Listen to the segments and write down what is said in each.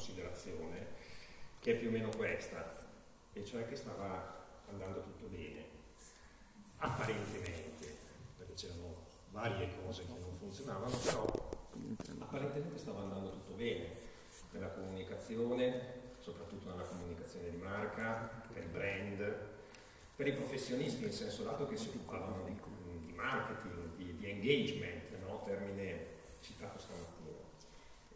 considerazione, che è più o meno questa, e cioè che stava andando tutto bene, apparentemente, perché c'erano varie cose che non funzionavano, però apparentemente stava andando tutto bene nella comunicazione, soprattutto nella comunicazione di marca, per il brand, per i professionisti in senso lato che si occupavano di, di marketing, di, di engagement, no? termine citato stamattina.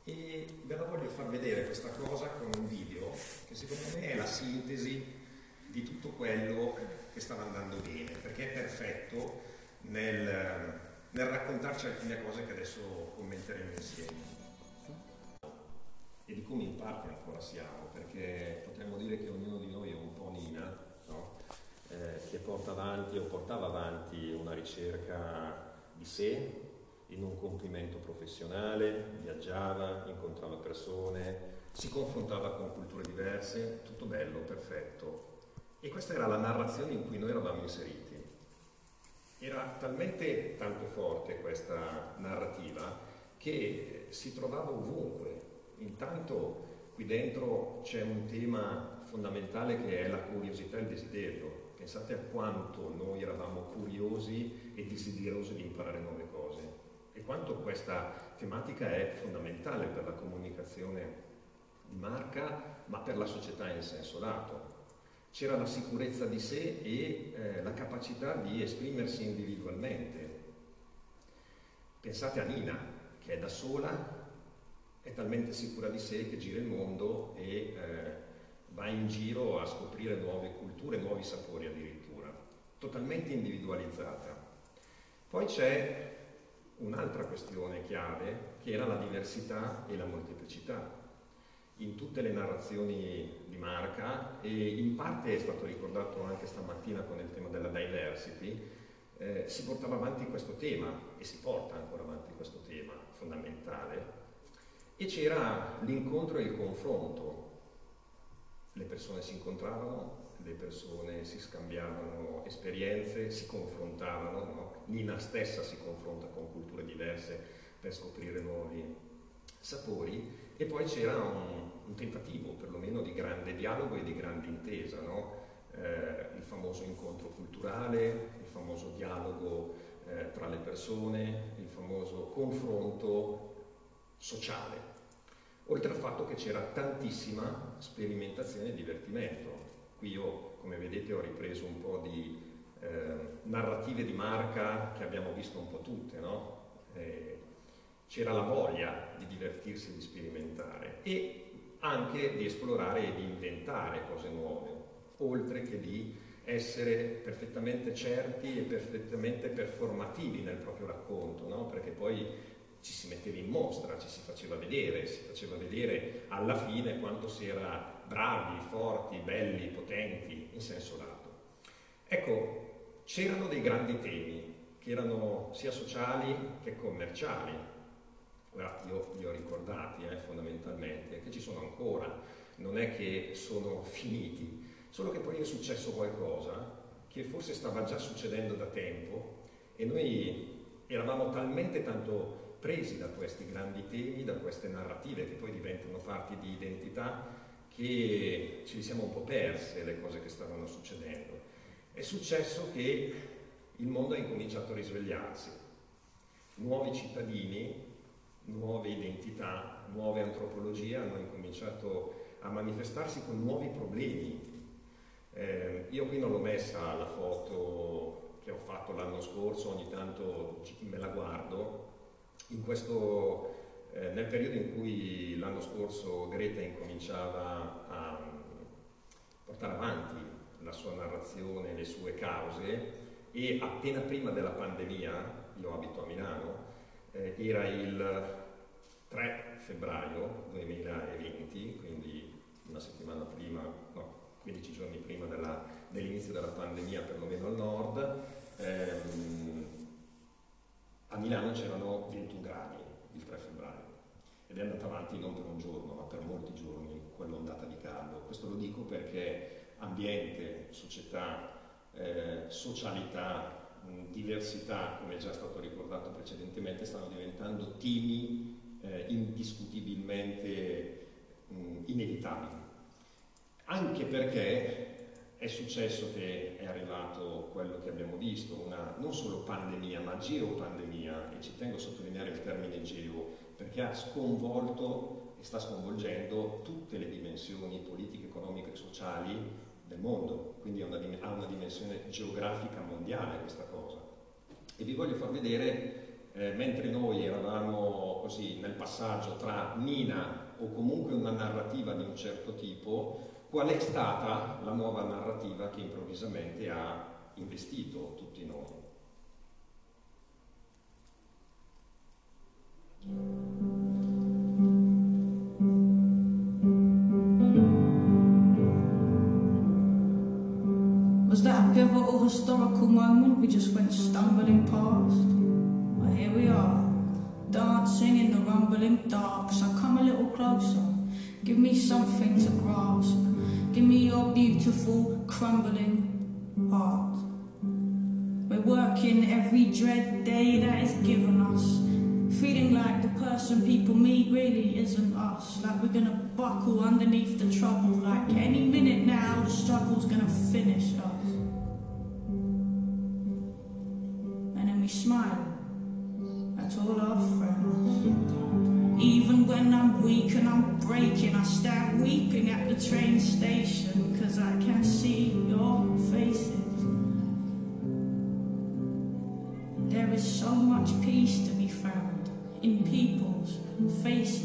E ve la voglio far vedere questa cosa con un video che secondo me è la sintesi di tutto quello che stava andando bene, perché è perfetto nel, nel raccontarci alcune cose che adesso commenteremo insieme e di come in parte ancora siamo, perché potremmo dire che ognuno di noi è un po' Nina, no? eh, che porta avanti o portava avanti una ricerca di sé in un compimento professionale, viaggiava, incontrava persone, si confrontava con culture diverse, tutto bello, perfetto. E questa era la narrazione in cui noi eravamo inseriti. Era talmente tanto forte questa narrativa che si trovava ovunque, Intanto qui dentro c'è un tema fondamentale che è la curiosità e il desiderio. Pensate a quanto noi eravamo curiosi e desiderosi di imparare nuove cose quanto questa tematica è fondamentale per la comunicazione di marca, ma per la società in senso lato. C'era la sicurezza di sé e eh, la capacità di esprimersi individualmente. Pensate a Nina, che è da sola è talmente sicura di sé che gira il mondo e eh, va in giro a scoprire nuove culture, nuovi sapori addirittura, totalmente individualizzata. Poi c'è un'altra questione chiave che era la diversità e la molteplicità. In tutte le narrazioni di marca e in parte è stato ricordato anche stamattina con il tema della diversity, eh, si portava avanti questo tema e si porta ancora avanti questo tema fondamentale e c'era l'incontro e il confronto. Le persone si incontravano, le persone si scambiavano esperienze, si confrontavano, no? Nina stessa si confronta con culture diverse per scoprire nuovi sapori e poi c'era un, un tentativo perlomeno di grande dialogo e di grande intesa, no? eh, il famoso incontro culturale, il famoso dialogo eh, tra le persone, il famoso confronto sociale, oltre al fatto che c'era tantissima sperimentazione e divertimento. Qui io, come vedete, ho ripreso un po' di eh, narrative di marca che abbiamo visto un po' tutte, no? eh, c'era la voglia di divertirsi di sperimentare e anche di esplorare e di inventare cose nuove, oltre che di essere perfettamente certi e perfettamente performativi nel proprio racconto, no? perché poi ci si metteva in mostra, ci si faceva vedere, si faceva vedere alla fine quanto si era bravi, forti, belli, potenti, in senso lato. Ecco, c'erano dei grandi temi che erano sia sociali che commerciali, guardate io li ho ricordati eh, fondamentalmente, che ci sono ancora, non è che sono finiti, solo che poi è successo qualcosa che forse stava già succedendo da tempo e noi eravamo talmente tanto presi da questi grandi temi, da queste narrative che poi diventano parti di identità, che ci siamo un po' perse le cose che stavano succedendo. È successo che il mondo ha incominciato a risvegliarsi. Nuovi cittadini, nuove identità, nuove antropologie hanno incominciato a manifestarsi con nuovi problemi. Eh, io qui non l'ho messa la foto che ho fatto l'anno scorso, ogni tanto me la guardo, questo, eh, nel periodo in cui l'anno scorso Greta incominciava a portare avanti la sua narrazione, le sue cause, e appena prima della pandemia, io abito a Milano, eh, era il 3 febbraio 2020, quindi una settimana prima, no, 15 giorni prima della, dell'inizio della pandemia, perlomeno al nord, ehm, a Milano c'erano 21 gradi il 3 febbraio ed è andata avanti non per un giorno ma per molti giorni quell'ondata di caldo. Questo lo dico perché ambiente, società, eh, socialità, diversità, come è già stato ricordato precedentemente, stanno diventando temi eh, indiscutibilmente mh, inevitabili. Anche perché è successo che è arrivato quello che abbiamo visto, una non solo pandemia, ma geopandemia, e ci tengo a sottolineare il termine geo, perché ha sconvolto sta sconvolgendo tutte le dimensioni politiche, economiche e sociali del mondo, quindi ha una, ha una dimensione geografica mondiale questa cosa. E vi voglio far vedere, eh, mentre noi eravamo così nel passaggio tra Nina o comunque una narrativa di un certo tipo, qual è stata la nuova narrativa che improvvisamente ha investito tutti noi. Historical moment we just went stumbling past? But here we are, dancing in the rumbling dark. So come a little closer, give me something to grasp. Give me your beautiful, crumbling heart. We're working every dread day that is given us. Feeling like the person people meet really isn't us. Like we're gonna buckle underneath the trouble. Like any minute now, the struggle's gonna finish us. We smile at all our friends. Even when I'm weak and I'm breaking, I stand weeping at the train station, cause I can see your faces. There is so much peace to be found in people's faces.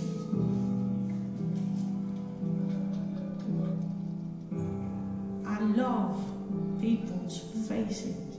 I love people's faces.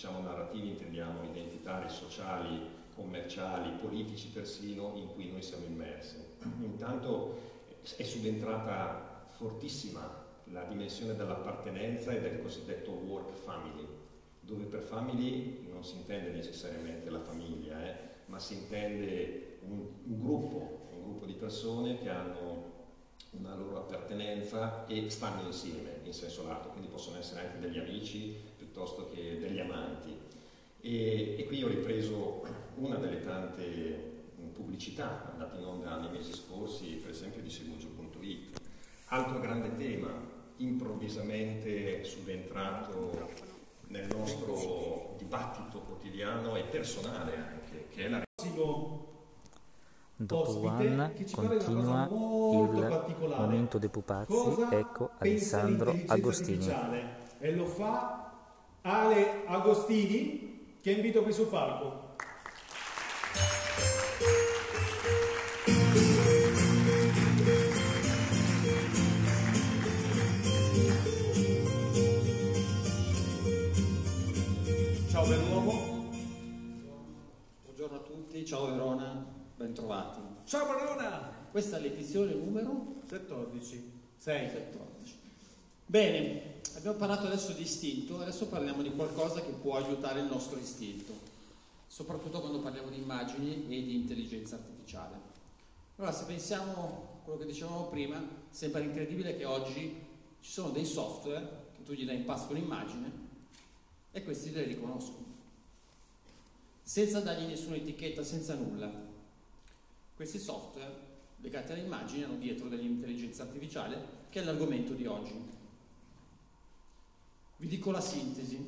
diciamo narrativi intendiamo identitari, sociali, commerciali, politici persino, in cui noi siamo immersi. Intanto è subentrata fortissima la dimensione dell'appartenenza e del cosiddetto work family, dove per family non si intende necessariamente la famiglia, eh, ma si intende un, un, gruppo, un gruppo di persone che hanno una loro appartenenza e stanno insieme in senso lato, quindi possono essere anche degli amici piuttosto che degli amanti. E, e qui ho ripreso una delle tante pubblicità andate in onda nei mesi scorsi, per esempio di Segugio.it. Altro grande tema, improvvisamente subentrato nel nostro dibattito quotidiano e personale anche, che è la Dopo One continua il momento dei pupazzi, ecco Alessandro Agostini. E lo fa Ale Agostini, che invito qui sul palco. ciao Verona, bentrovati. Ciao Verona! Questa è l'edizione numero 14. 6. 14. Bene, abbiamo parlato adesso di istinto, adesso parliamo di qualcosa che può aiutare il nostro istinto, soprattutto quando parliamo di immagini e di intelligenza artificiale. Allora, se pensiamo a quello che dicevamo prima, sembra incredibile che oggi ci sono dei software che tu gli dai in pasto un'immagine e questi le riconoscono senza dargli nessuna etichetta, senza nulla. Questi software legati alle immagini hanno dietro dell'intelligenza artificiale, che è l'argomento di oggi. Vi dico la sintesi,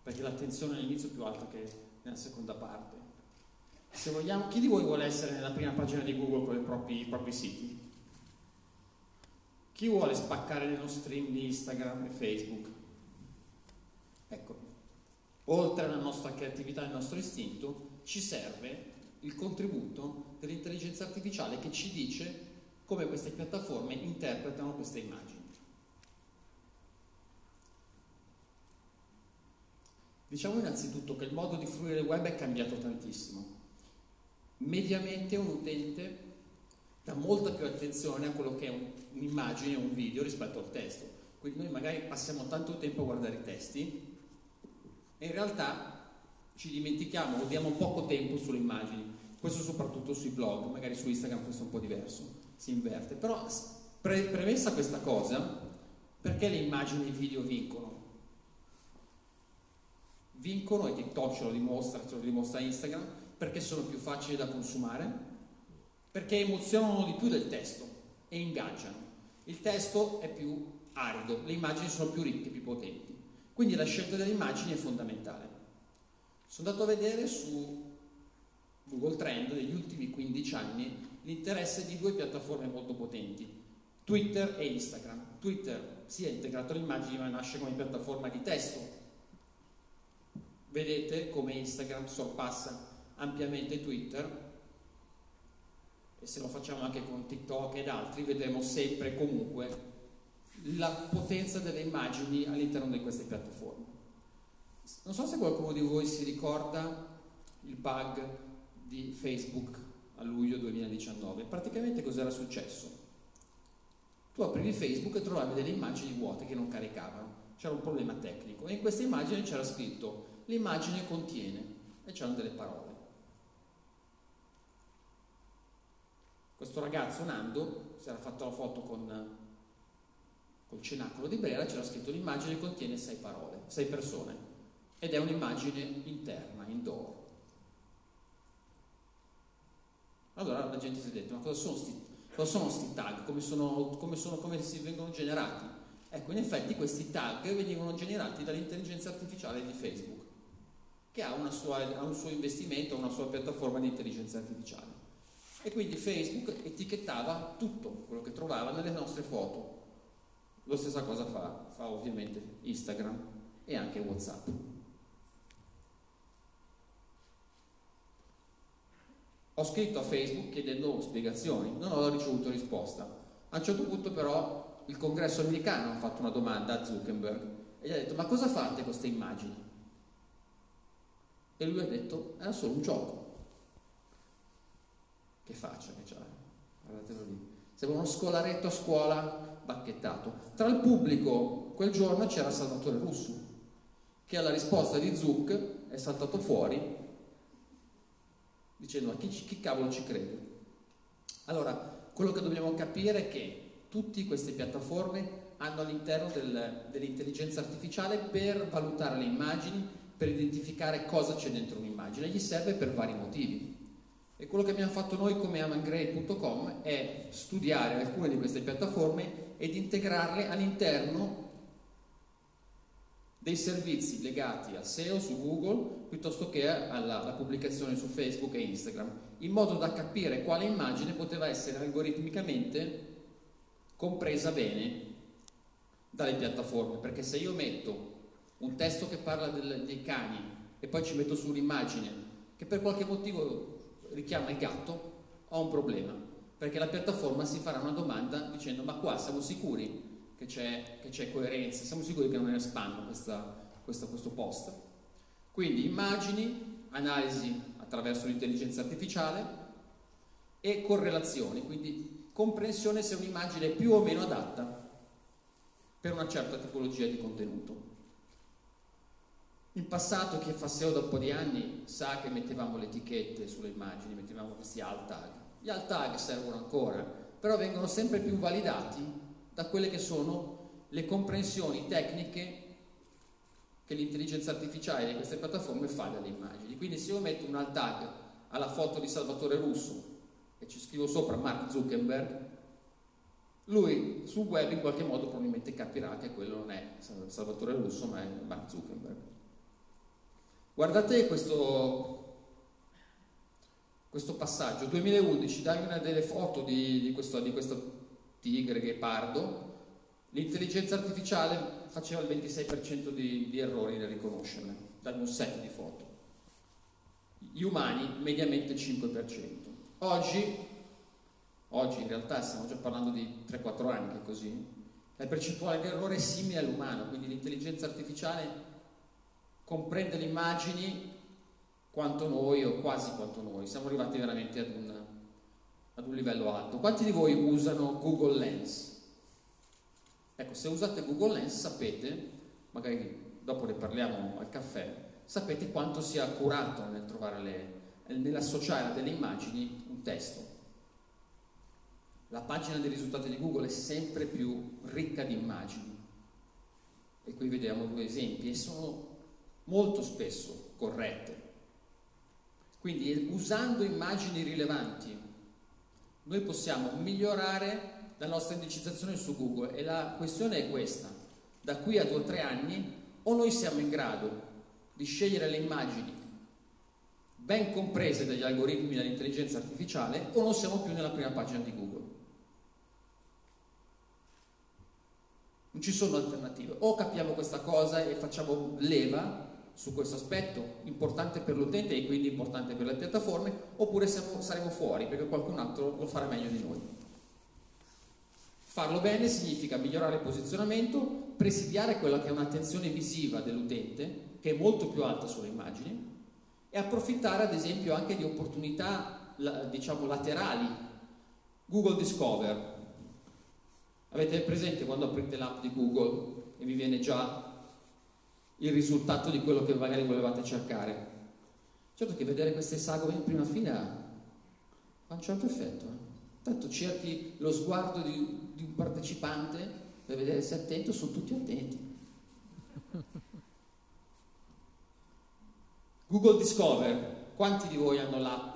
perché l'attenzione all'inizio è più alta che nella seconda parte. Se vogliamo, chi di voi vuole essere nella prima pagina di Google con i propri, i propri siti? Chi vuole spaccare nello stream di Instagram e Facebook? Ecco, oltre alla nostra creatività e al nostro istinto, ci serve il contributo dell'intelligenza artificiale che ci dice come queste piattaforme interpretano queste immagini. Diciamo innanzitutto che il modo di fruire il web è cambiato tantissimo. Mediamente un utente dà molta più attenzione a quello che è un'immagine un video rispetto al testo. Quindi noi magari passiamo tanto tempo a guardare i testi e in realtà ci dimentichiamo o poco tempo sulle immagini. Questo soprattutto sui blog, magari su Instagram questo è un po' diverso, si inverte. Però pre- premessa questa cosa, perché le immagini e i video vincono? Vincono, e TikTok ce lo dimostra, ce lo dimostra Instagram, perché sono più facili da consumare, perché emozionano di più del testo e ingaggiano. Il testo è più arido, le immagini sono più ricche, più potenti. Quindi la scelta delle immagini è fondamentale. Sono andato a vedere su Google Trend negli ultimi 15 anni l'interesse di due piattaforme molto potenti, Twitter e Instagram. Twitter si è integrato all'immagine ma nasce come piattaforma di testo. Vedete come Instagram sorpassa ampiamente Twitter e se lo facciamo anche con TikTok ed altri, vedremo sempre comunque la potenza delle immagini all'interno di queste piattaforme. Non so se qualcuno di voi si ricorda il bug di Facebook a luglio 2019. Praticamente cos'era successo? Tu aprivi Facebook e trovavi delle immagini vuote che non caricavano. C'era un problema tecnico e in questa immagine c'era scritto l'immagine contiene e c'erano delle parole. Questo ragazzo Nando si era fatto la foto con col cenacolo di Brera c'era scritto l'immagine contiene sei parole, sei persone ed è un'immagine interna, indoor. Allora la gente si è detta, ma cosa sono sti, cosa sono sti tag? Come, sono, come, sono, come si vengono generati? Ecco, in effetti questi tag venivano generati dall'intelligenza artificiale di Facebook, che ha, sua, ha un suo investimento, una sua piattaforma di intelligenza artificiale. E quindi Facebook etichettava tutto quello che trovava nelle nostre foto, lo stessa cosa fa, fa ovviamente Instagram e anche Whatsapp. Ho scritto a Facebook chiedendo spiegazioni, non ho ricevuto risposta. A un certo punto però il congresso americano ha fatto una domanda a Zuckerberg e gli ha detto ma cosa fate con queste immagini? E lui ha detto era solo un gioco. Che faccia che c'ha, guardatelo lì. Sembra uno scolaretto a scuola bacchettato. Tra il pubblico quel giorno c'era Salvatore Russo, che alla risposta di Zuc è saltato fuori dicendo a chi, chi cavolo ci crede. Allora, quello che dobbiamo capire è che tutte queste piattaforme hanno all'interno del, dell'intelligenza artificiale per valutare le immagini, per identificare cosa c'è dentro un'immagine. Gli serve per vari motivi. E quello che abbiamo fatto noi come amangrade.com è studiare alcune di queste piattaforme ed integrarle all'interno dei servizi legati al SEO su Google piuttosto che alla, alla, pubblicazione su Facebook e Instagram, in modo da capire quale immagine poteva essere algoritmicamente compresa bene dalle piattaforme, perché se io metto un testo che parla del, dei cani e poi ci metto su un'immagine che per qualche motivo richiama il gatto, ho un problema perché la piattaforma si farà una domanda dicendo ma qua siamo sicuri che c'è, che c'è coerenza, siamo sicuri che non è spam questa, questa, questo post. Quindi immagini, analisi attraverso l'intelligenza artificiale e correlazioni, quindi comprensione se un'immagine è più o meno adatta per una certa tipologia di contenuto. In passato chi fa SEO da un po' di anni sa che mettevamo le etichette sulle immagini, mettevamo questi alt tag gli alt tag servono ancora, però vengono sempre più validati da quelle che sono le comprensioni tecniche che l'intelligenza artificiale di queste piattaforme fa dalle immagini. Quindi se io metto un alt tag alla foto di Salvatore Russo e ci scrivo sopra Mark Zuckerberg, lui sul web in qualche modo probabilmente capirà che quello non è Salvatore Russo ma è Mark Zuckerberg. Guardate questo questo passaggio. 2011, dai una delle foto di, di, questo, di questo tigre ghepardo, l'intelligenza artificiale faceva il 26% di, di errori nel riconoscerle. da un set di foto. Gli umani mediamente il 5%. Oggi, oggi in realtà stiamo già parlando di 3-4 anni che è così, la percentuale di errore è simile all'umano, quindi l'intelligenza artificiale comprende le immagini quanto noi o quasi quanto noi, siamo arrivati veramente ad un, ad un livello alto. Quanti di voi usano Google Lens? Ecco, se usate Google Lens sapete, magari dopo ne parliamo al caffè, sapete quanto sia accurato nel trovare le, nell'associare delle immagini testo. La pagina dei risultati di Google è sempre più ricca di immagini. E qui vediamo due esempi e sono molto spesso corrette. Quindi usando immagini rilevanti noi possiamo migliorare la nostra indicizzazione su Google e la questione è questa. Da qui a due o tre anni o noi siamo in grado di scegliere le immagini ben comprese dagli algoritmi dell'intelligenza artificiale o non siamo più nella prima pagina di Google. Non ci sono alternative. O capiamo questa cosa e facciamo leva su questo aspetto importante per l'utente e quindi importante per le piattaforme, oppure siamo, saremo fuori perché qualcun altro lo farà meglio di noi. Farlo bene significa migliorare il posizionamento, presidiare quella che è un'attenzione visiva dell'utente, che è molto più alta sulle immagini, e approfittare ad esempio anche di opportunità diciamo laterali. Google Discover. Avete presente quando aprite l'app di Google e vi viene già il risultato di quello che magari volevate cercare. Certo che vedere queste sagome in prima fila fa un certo effetto. Eh? Tanto cerchi lo sguardo di, di un partecipante per vedere se è attento, sono tutti attenti. Google Discover, quanti di voi hanno l'app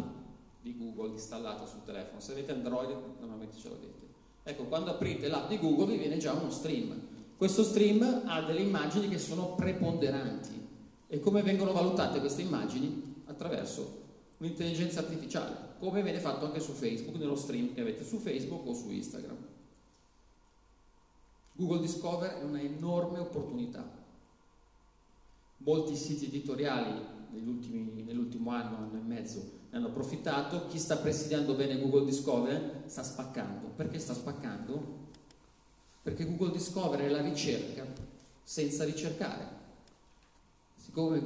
di Google installata sul telefono? Se avete Android normalmente ce l'avete. Ecco, quando aprite l'app di Google vi viene già uno stream questo stream ha delle immagini che sono preponderanti e come vengono valutate queste immagini? Attraverso un'intelligenza artificiale, come viene fatto anche su Facebook, nello stream che avete su Facebook o su Instagram. Google Discover è un'enorme opportunità. Molti siti editoriali nell'ultimo anno, anno e mezzo, ne hanno approfittato. Chi sta presidiando bene Google Discover sta spaccando. Perché sta spaccando? perché Google Discover è la ricerca senza ricercare. Siccome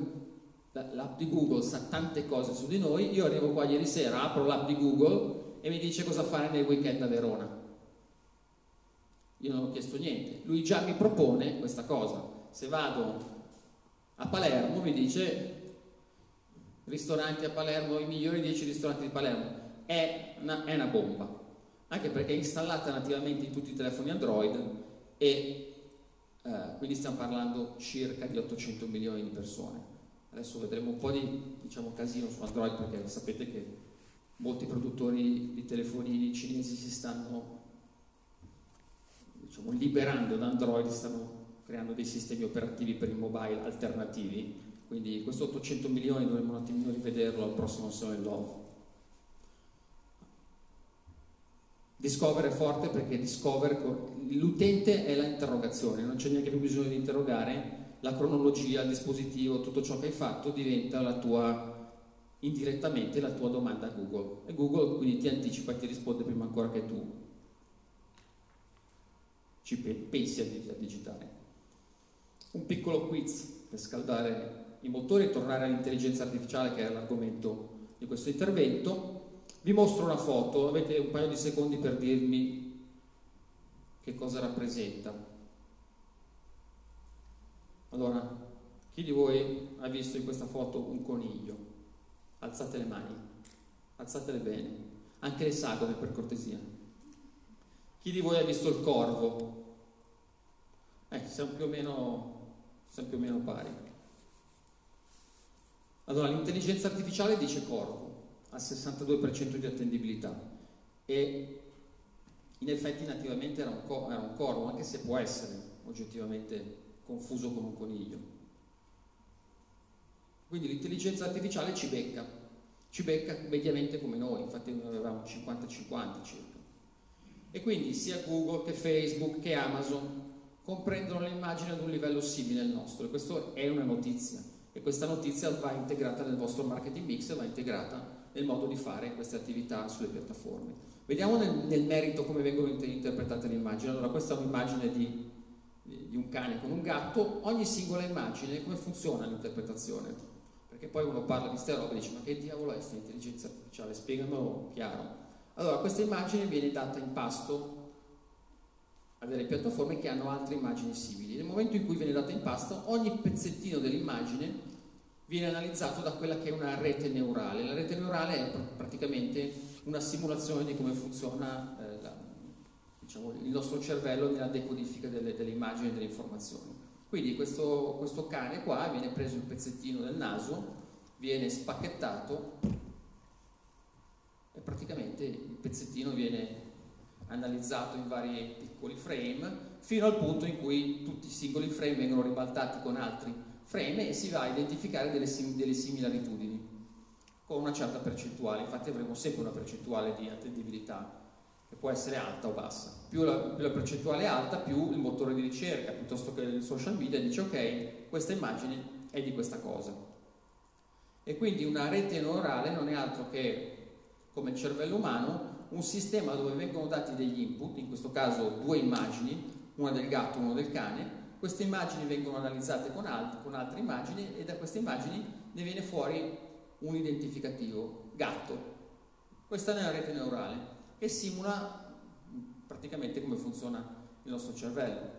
l'app di Google sa tante cose su di noi, io arrivo qua ieri sera, apro l'app di Google e mi dice cosa fare nel weekend a Verona. Io non ho chiesto niente, lui già mi propone questa cosa. Se vado a Palermo mi dice ristoranti a Palermo, i migliori 10 ristoranti di Palermo. È una, è una bomba anche perché è installata nativamente in tutti i telefoni Android e eh, quindi stiamo parlando circa di 800 milioni di persone. Adesso vedremo un po' di diciamo, casino su Android perché sapete che molti produttori di telefonini cinesi si stanno diciamo, liberando da Android, stanno creando dei sistemi operativi per il mobile alternativi, quindi questo 800 milioni dovremmo un attimino rivederlo al prossimo Sony Love. Discover è forte perché Discover, l'utente è l'interrogazione, non c'è neanche più bisogno di interrogare, la cronologia, il dispositivo, tutto ciò che hai fatto diventa la tua, indirettamente la tua domanda a Google. E Google quindi ti anticipa e ti risponde prima ancora che tu ci pensi a digitare. Un piccolo quiz per scaldare i motori e tornare all'intelligenza artificiale che è l'argomento di questo intervento. Vi mostro una foto, avete un paio di secondi per dirmi che cosa rappresenta. Allora, chi di voi ha visto in questa foto un coniglio? Alzate le mani, alzatele bene, anche le sagome per cortesia. Chi di voi ha visto il corvo? Eh, siamo più o meno, più o meno pari. Allora, l'intelligenza artificiale dice corvo al 62% di attendibilità e in effetti nativamente era un, co- era un corvo, anche se può essere oggettivamente confuso con un coniglio. Quindi l'intelligenza artificiale ci becca, ci becca mediamente come noi, infatti noi avevamo 50-50 circa. E quindi sia Google che Facebook che Amazon comprendono l'immagine ad un livello simile al nostro e questa è una notizia e questa notizia va integrata nel vostro marketing mix e va integrata nel modo di fare queste attività sulle piattaforme. Vediamo nel, nel merito come vengono interpretate le immagini. Allora, questa è un'immagine di, di un cane con un gatto, ogni singola immagine, come funziona l'interpretazione? Perché poi uno parla di queste robe e dice ma che diavolo è questa intelligenza artificiale? Spiegamelo chiaro. Allora, questa immagine viene data in pasto a delle piattaforme che hanno altre immagini simili. Nel momento in cui viene data in pasto, ogni pezzettino dell'immagine viene analizzato da quella che è una rete neurale. La rete neurale è praticamente una simulazione di come funziona eh, la, diciamo, il nostro cervello nella decodifica delle, delle immagini e delle informazioni. Quindi questo, questo cane qua viene preso il pezzettino del naso, viene spacchettato e praticamente il pezzettino viene analizzato in vari piccoli frame fino al punto in cui tutti i singoli frame vengono ribaltati con altri frame e si va a identificare delle, sim- delle similaritudini con una certa percentuale, infatti avremo sempre una percentuale di attendibilità che può essere alta o bassa. Più la, più la, percentuale è alta, più il motore di ricerca, piuttosto che il social media, dice ok, questa immagine è di questa cosa. E quindi una rete neurale non è altro che, come il cervello umano, un sistema dove vengono dati degli input, in questo caso due immagini, una del gatto e una del cane, queste immagini vengono analizzate con, alt- con altre immagini e da queste immagini ne viene fuori un identificativo, gatto. Questa è una rete neurale che simula praticamente come funziona il nostro cervello.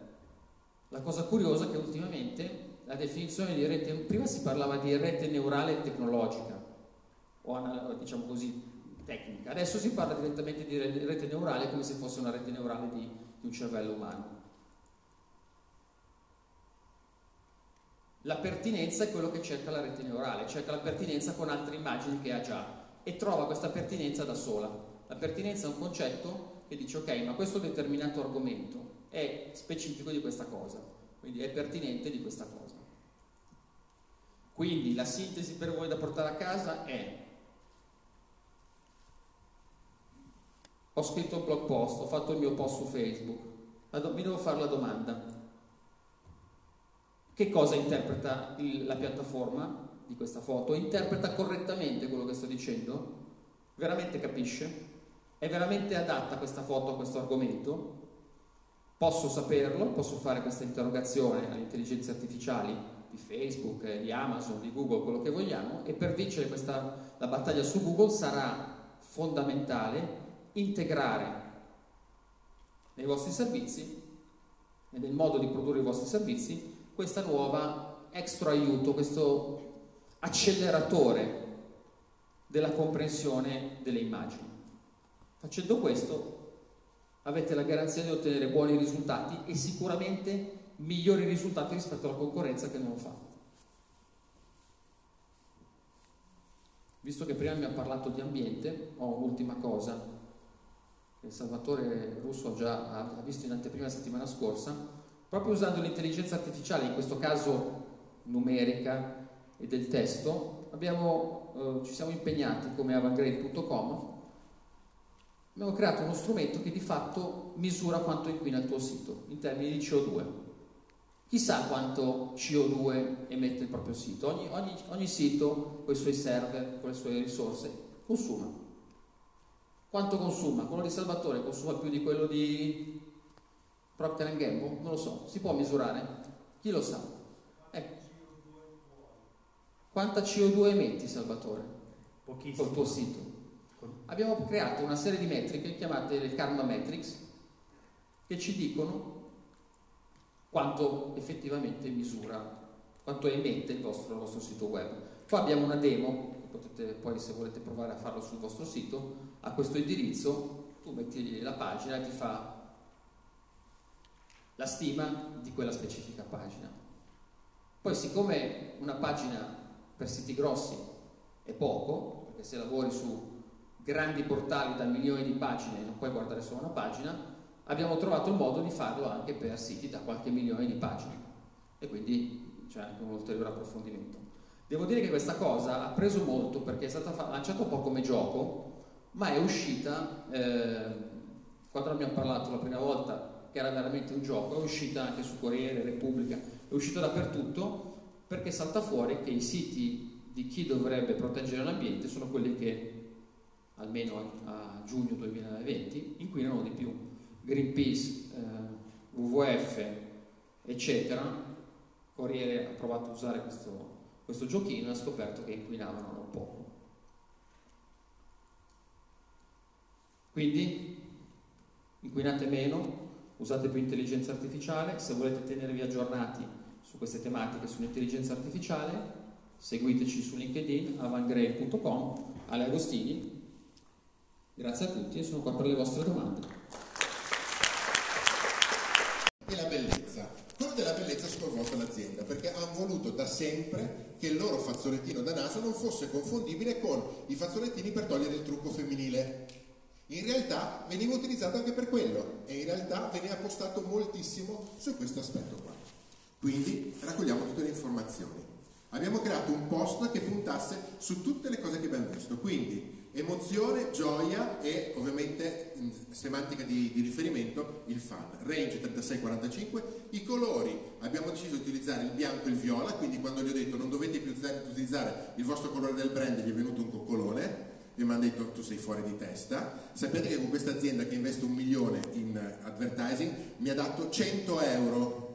La cosa curiosa è che ultimamente la definizione di rete, prima si parlava di rete neurale tecnologica, o diciamo così, tecnica, adesso si parla direttamente di rete neurale come se fosse una rete neurale di, di un cervello umano. La pertinenza è quello che cerca la rete neurale, cerca la pertinenza con altre immagini che ha già e trova questa pertinenza da sola. La pertinenza è un concetto che dice ok, ma questo determinato argomento è specifico di questa cosa, quindi è pertinente di questa cosa. Quindi la sintesi per voi da portare a casa è ho scritto un blog post, ho fatto il mio post su Facebook, mi devo fare la domanda, che cosa interpreta il, la piattaforma di questa foto? Interpreta correttamente quello che sto dicendo? Veramente capisce? È veramente adatta questa foto a questo argomento? Posso saperlo, posso fare questa interrogazione alle intelligenze artificiali di Facebook, di Amazon, di Google, quello che vogliamo, e per vincere questa, la battaglia su Google sarà fondamentale integrare nei vostri servizi e nel modo di produrre i vostri servizi questa nuova extra aiuto, questo acceleratore della comprensione delle immagini. Facendo questo avete la garanzia di ottenere buoni risultati e sicuramente migliori risultati rispetto alla concorrenza che non lo fa. Visto che prima mi ha parlato di ambiente, ho un'ultima cosa Salvatore Russo già ha visto in anteprima la settimana scorsa, Proprio usando l'intelligenza artificiale, in questo caso numerica e del testo, abbiamo, eh, ci siamo impegnati come avangrade.com, abbiamo creato uno strumento che di fatto misura quanto inquina il tuo sito in termini di CO2. Chissà quanto CO2 emette il proprio sito. Ogni, ogni, ogni sito con i suoi server, con le sue risorse, consuma. Quanto consuma? Quello di Salvatore consuma più di quello di Procter Gamble? Non lo so, si può misurare? Chi lo sa? Ecco. Quanta CO2 emetti, Salvatore? Pochissimo. Col tuo sito. Abbiamo creato una serie di metriche chiamate le Karma Metrics che ci dicono quanto effettivamente misura, quanto emette il vostro, il vostro sito web. Qua abbiamo una demo, potete poi se volete provare a farlo sul vostro sito, a questo indirizzo, tu metti la pagina e ti fa la stima di quella specifica pagina. Poi siccome una pagina per siti grossi è poco, perché se lavori su grandi portali da milioni di pagine non puoi guardare solo una pagina, abbiamo trovato il modo di farlo anche per siti da qualche milione di pagine e quindi c'è anche un ulteriore approfondimento. Devo dire che questa cosa ha preso molto perché è stata lanciata un po' come gioco, ma è uscita, eh, quando abbiamo parlato la prima volta che era veramente un gioco, è uscita anche su Corriere, Repubblica, è uscita dappertutto, perché salta fuori che i siti di chi dovrebbe proteggere l'ambiente sono quelli che, almeno a, giugno 2020, inquinano di più. Greenpeace, eh, WWF, eccetera. Corriere ha provato a usare questo, questo giochino e ha scoperto che inquinavano non poco. Quindi inquinate meno, usate più intelligenza artificiale, se volete tenervi aggiornati su queste tematiche sull'intelligenza artificiale, seguiteci su LinkedIn, avangray.com, Ale Agostini. Grazie a tutti e sono qua per le vostre domande. E la bellezza. Quello della bellezza ha sconvolto l'azienda perché hanno voluto da sempre che il loro fazzolettino da naso non fosse confondibile con i fazzolettini per togliere il trucco femminile in realtà veniva utilizzato anche per quello e in realtà veniva postato moltissimo su questo aspetto qua. Quindi raccogliamo tutte le informazioni. Abbiamo creato un post che puntasse su tutte le cose che abbiamo visto, quindi emozione, gioia e ovviamente semantica di, di riferimento il fan. Range 36-45, i colori, abbiamo deciso di utilizzare il bianco e il viola, quindi quando gli ho detto non dovete più utilizzare il vostro colore del brand gli è venuto un coccolone, mi hanno detto tu sei fuori di testa. Sapete che con questa azienda che investe un milione in advertising mi ha dato 100 euro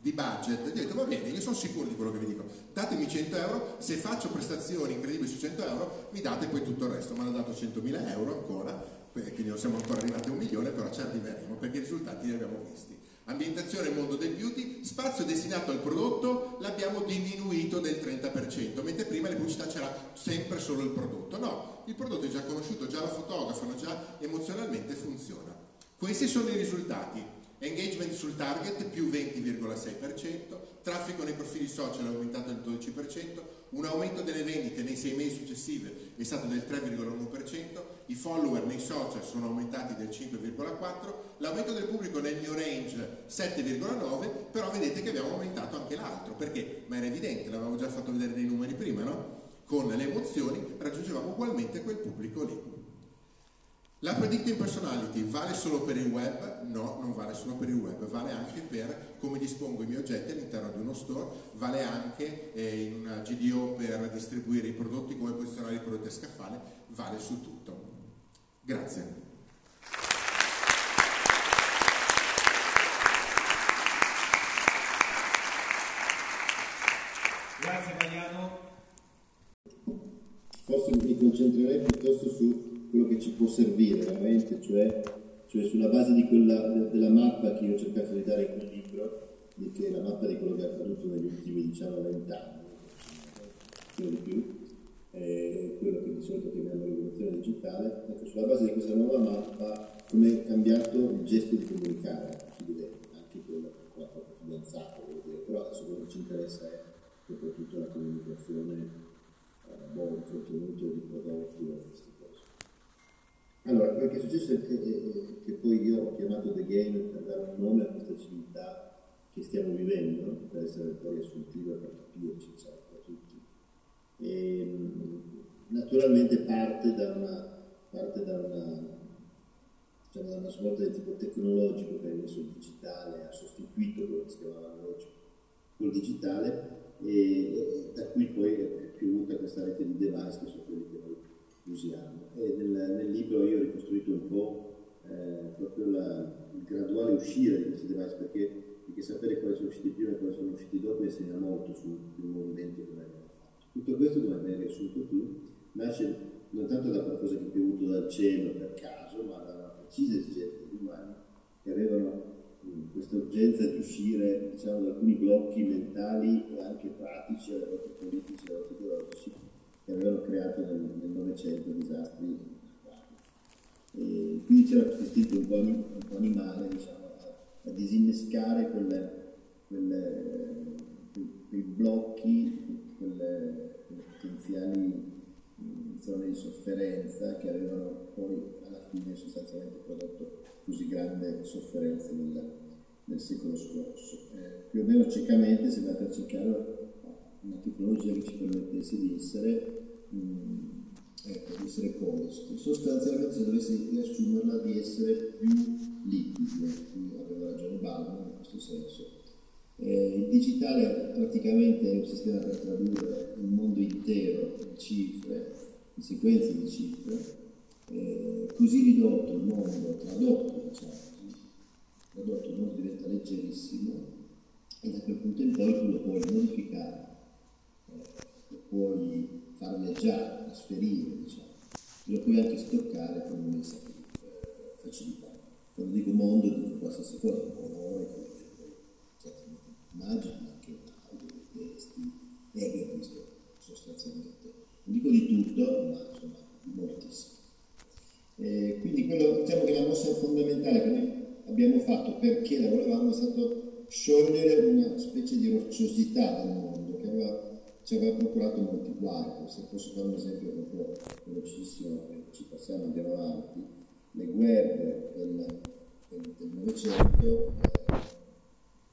di budget. Ho detto va bene, io sono sicuro di quello che vi dico. Datemi 100 euro, se faccio prestazioni incredibili su 100 euro mi date poi tutto il resto. Mi hanno dato 100.000 euro ancora, quindi non siamo ancora arrivati a un milione, però ci arriveremo perché i risultati li abbiamo visti. Ambientazione mondo del beauty, spazio destinato al prodotto l'abbiamo diminuito del 30%, mentre prima le pubblicità c'era sempre solo il prodotto. No, il prodotto è già conosciuto, già lo fotografano, già emozionalmente funziona. Questi sono i risultati. Engagement sul target più 20,6%, traffico nei profili social è aumentato del 12%, un aumento delle vendite nei sei mesi successivi è stato del 3,1%, i follower nei social sono aumentati del 5,4%, l'aumento del pubblico nel new range 7,9%, però vedete che abbiamo aumentato anche l'altro, perché? Ma era evidente, l'avevamo già fatto vedere dei numeri prima, no? Con le emozioni raggiungevamo ugualmente quel pubblico lì. La predicting personality vale solo per il web? No, non vale solo per il web, vale anche per come dispongo i miei oggetti all'interno di uno store, vale anche eh, in una GDO per distribuire i prodotti, come posizionare i prodotti a scaffale, vale su tutto. Grazie. Grazie Mariano. Forse mi concentrerei piuttosto su quello che ci può servire veramente, cioè, cioè sulla base di quella, della mappa che io ho cercato di dare in quel libro, che è la mappa di quello che è accaduto negli ultimi diciamo 20 anni, non di più, eh, quello che di solito chiamiamo rivoluzione digitale, ecco, sulla base di questa nuova mappa come è cambiato il gesto di comunicare, anche quello con la propria fidanzata, però adesso quello che ci interessa è soprattutto la comunicazione eh, boh, di contenuto di prodotti allora, quel che è successo è che, che, poi io ho chiamato The Game per dare un nome a questa civiltà che stiamo vivendo, per essere poi riassuntiva, per capirci, tutti. E, naturalmente parte da una, parte da una, diciamo, da una svolta di tipo tecnologico che ha il digitale, ha sostituito quello che si chiamava analogico col digitale e, e da cui poi è piovuta questa rete di device che sono quelli che noi usiamo. Nel, nel, libro io ho ricostruito un po' eh, proprio la, il graduale uscire di questi device perché, perché, sapere quali sono usciti prima e quali sono usciti dopo insegna molto sul, movimento che. Tutto questo, mi hai riassunto tu, nasce non tanto da qualcosa che è piovuto dal cielo per caso, ma da una precisa esigenza degli umani che avevano questa urgenza di uscire diciamo, da alcuni blocchi mentali e anche pratici, a volte politici, a volte ideologici, che avevano creato nel Novecento disastri. E quindi c'era questo istinto un po', un po animale diciamo, a, a, disinnescare quelle, quelle, quei blocchi, quelle, quelle potenziali zone di sofferenza che avevano poi alla fine sostanzialmente prodotto così grande sofferenza nel, nel secolo scorso. Eh, più o meno ciecamente si è andata a cercare una tecnologia che ci permettesse di essere, mh, mm, ecco, di essere posti. Sostanzialmente se dovessi riassumerla di essere più liquidi, qui aveva ragione Bauman in questo senso, Eh, il digitale praticamente è un sistema per tradurre mondo intero in cifre, in sequenze di cifre, eh, così ridotto il mondo, tradotto diciamo tradotto il mondo diventa leggerissimo e da quel punto in poi tu lo puoi modificare, eh, lo puoi far viaggiare, trasferire, diciamo, lo puoi anche stoccare con un'immensa eh, facilità. Quando dico mondo dico qualsiasi cosa, colore, immagini, anche audio, testi, abbiamo visto sostanzialmente, dico di tutto, ma insomma moltissimo. Eh, quindi quello, diciamo che la mossa fondamentale che noi abbiamo fatto perché la volevamo è stato sciogliere una specie di rocciosità del mondo che aveva, ci aveva procurato molti guai. Se posso fare un esempio proprio velocissimo, ci passiamo, andiamo avanti, le guerre del Novecento eh,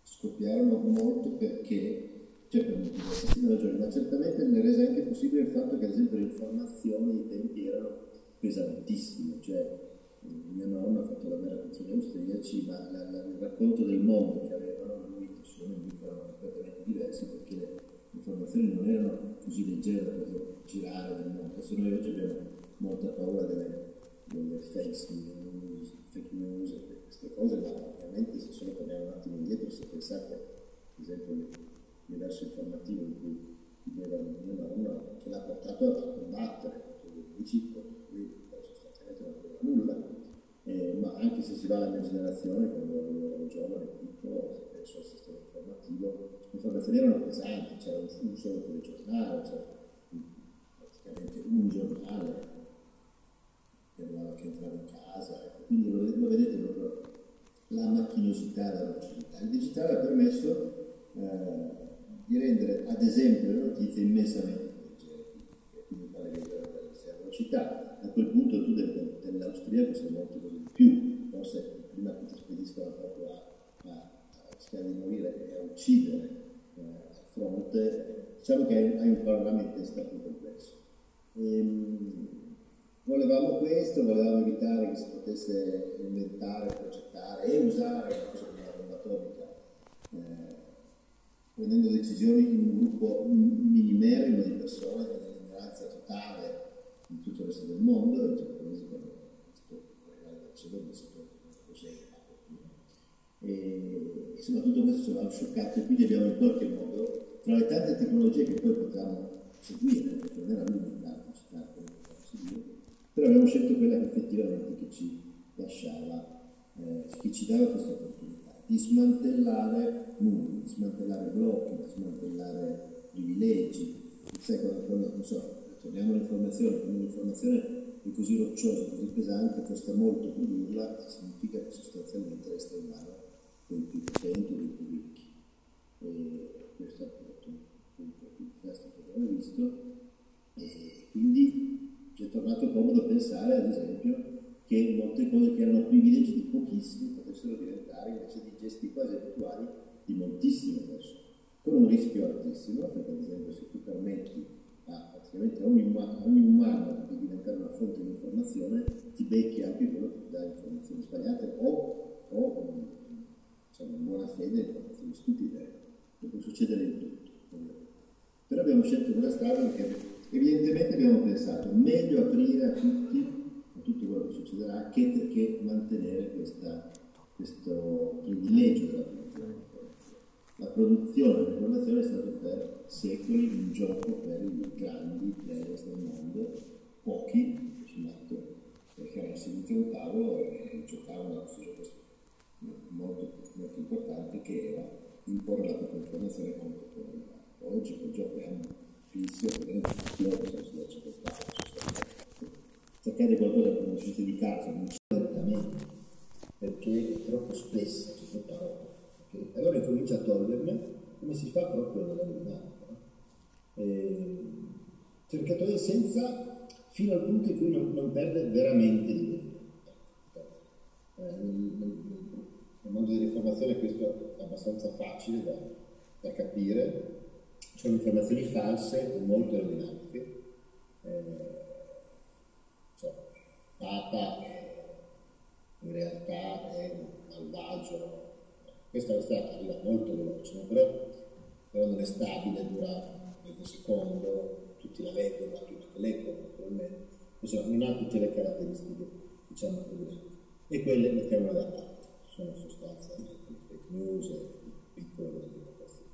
scoppiarono molto perché, per moltissime ragioni, ma certamente ne rese anche possibile il fatto che ad esempio le informazioni ai tempi erano pesantissime, cioè mio nonno ha fatto la guerra gli austriaci, ma la, la, il racconto del mondo che avevano lui e suo nemico erano completamente diversi perché le informazioni non erano così leggere da girare nel mondo. Adesso noi oggi abbiamo molta paura delle, delle fake news, fake news queste cose, ma ovviamente se solo torniamo un attimo indietro, se pensate, ad esempio, l'universo informativo in cui viveva mio nonno, che l'ha portato a combattere contro gli nemici, contro cui sostanzialmente non aveva nulla. Eh, ma anche se si va alla mia generazione, quando io ero giovane, piccolo, penso al sistema informativo, le informazioni erano pesanti, c'era un, un solo telegiornale, c'era praticamente un giornale che entrava in casa, ecco. quindi lo, lo vedete proprio la macchinosità e la velocità. Il digitale ha permesso eh, di rendere, ad esempio, le notizie immensamente leggere, quindi fare vedere la velocità. A quel punto tu del, dell'austriaco sei molto di più, forse prima che ti spediscono proprio a, a, a di morire e a uccidere eh, a fronte, diciamo che hai, un panorama in testa complesso. Ehm, Volevamo questo, volevamo evitare che si potesse inventare, progettare e usare la cosa una bomba atomica, prendendo decisioni in un gruppo minimerrimo di persone che nell'ignoranza totale di tutto il resto del mondo, i giapponesi quando arrivare dal cielo non sapevano cos'era. E insomma tutto questo ci aveva scioccato e quindi abbiamo in qualche modo, tra le tante tecnologie che poi potevamo seguire, perché non era l'unica, però abbiamo scelto quella che effettivamente che ci lasciava, eh, che ci dava questa opportunità di smantellare muri, di smantellare blocchi, di smantellare privilegi. Quando, quando non so, torniamo all'informazione, quando un'informazione è così rocciosa, così pesante, costa molto produrla, significa che sostanzialmente resta in mano dei più potenti, dei più ricchi. E questo è appunto un punto più drastico che abbiamo visto. E quindi ci è tornato comodo pensare, ad esempio, che molte cose che erano privilegi di pochissimi potessero diventare invece di gesti quasi abituali di moltissime persone, con un rischio altissimo, perché ad esempio se tu permetti a praticamente ogni, ogni umano di diventare una fonte di informazione, ti becchi anche quello che ti dà informazioni sbagliate o, o diciamo, in buona fede informazioni stupide, che può succedere in tutto. Però abbiamo scelto quella strada perché Evidentemente abbiamo pensato meglio aprire a tutti, tutto quello che succederà, che, che mantenere questa, questo privilegio della produzione. La produzione dell'informazione è stata per secoli un gioco per i grandi players del mondo, pochi, perché erano seduti a un tavolo e giocavano a questo gioco molto, molto importante che era imporre la propria informazione come potere. Oggi quel gioco è inizio a vedere tutti loro cosa si lascia Cercare qualcosa che non uscite di casa, non c'è lentamente, perché è troppo spessa, c'è troppa roba. Okay? Allora incomincia a toglierle come si fa proprio nella dinamica. Eh, cerca togliere senza, fino al punto in cui non, non perde veramente di. Eh, nel, nel, nel, mondo dell'informazione questo è abbastanza facile da, da capire, sono informazioni false molto aerodinamiche. Eh, cioè, Papa in realtà è un malvagio Questa strada arriva molto veloce, però, però, non è stabile, dura mezzo secondo, tutti la leggono, la prima che leggono naturalmente, insomma non ha tutte le caratteristiche diciamo evidenti. E quelle mettiamole da parte, sono sostanzialmente fake news e piccole comunicazioni.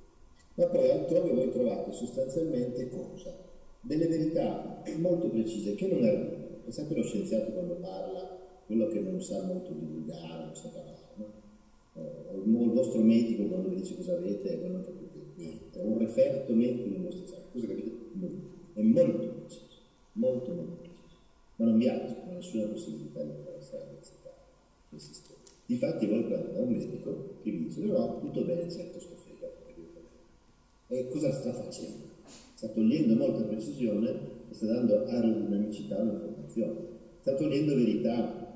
Ma poi altrove voi trovate sostanzialmente cosa? Delle verità molto precise che non erano. Pensate allo scienziato quando parla, quello che non sa molto divulgare, non sa parlare o il vostro medico quando vi dice cosa avete voi non capite niente, un referto medico nel vostro sangue, cosa capite? Nulla. È molto preciso, molto molto preciso, ma non vi ha nessuna possibilità di l'ansietà del sistema. Difatti voi prendete da un medico che vi dice no, tutto bene, certo sto fegato. E cosa sta facendo? Sta togliendo molta precisione e sta dando aerodinamicità all'informazione, sta togliendo verità,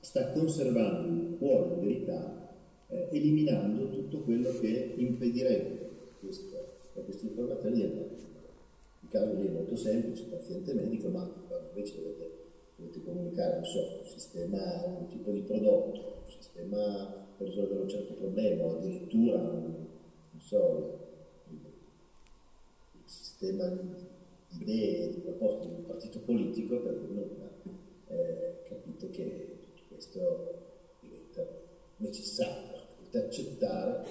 sta conservando il cuore di verità eh, eliminando tutto quello che impedirebbe questo, queste informazioni di andare Il caso lì è molto semplice, paziente medico, ma quando invece dovete, dovete comunicare, non so, un sistema, un tipo di prodotto, un sistema per risolvere un certo problema, o addirittura, non so, il, il sistema di idee, di proposte di un partito politico, per nulla, eh, capite che tutto questo diventa necessario da accettare